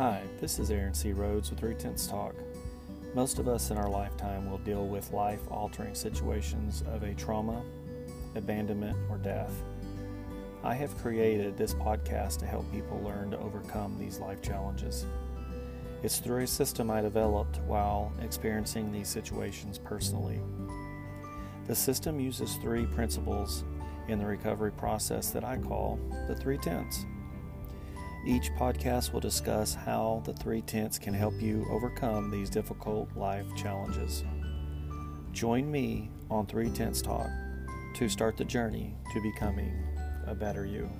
Hi, this is Aaron C. Rhodes with Three Tenths Talk. Most of us in our lifetime will deal with life altering situations of a trauma, abandonment, or death. I have created this podcast to help people learn to overcome these life challenges. It's through a system I developed while experiencing these situations personally. The system uses three principles in the recovery process that I call the three tenths. Each podcast will discuss how the three tenths can help you overcome these difficult life challenges. Join me on Three Tenths Talk to start the journey to becoming a better you.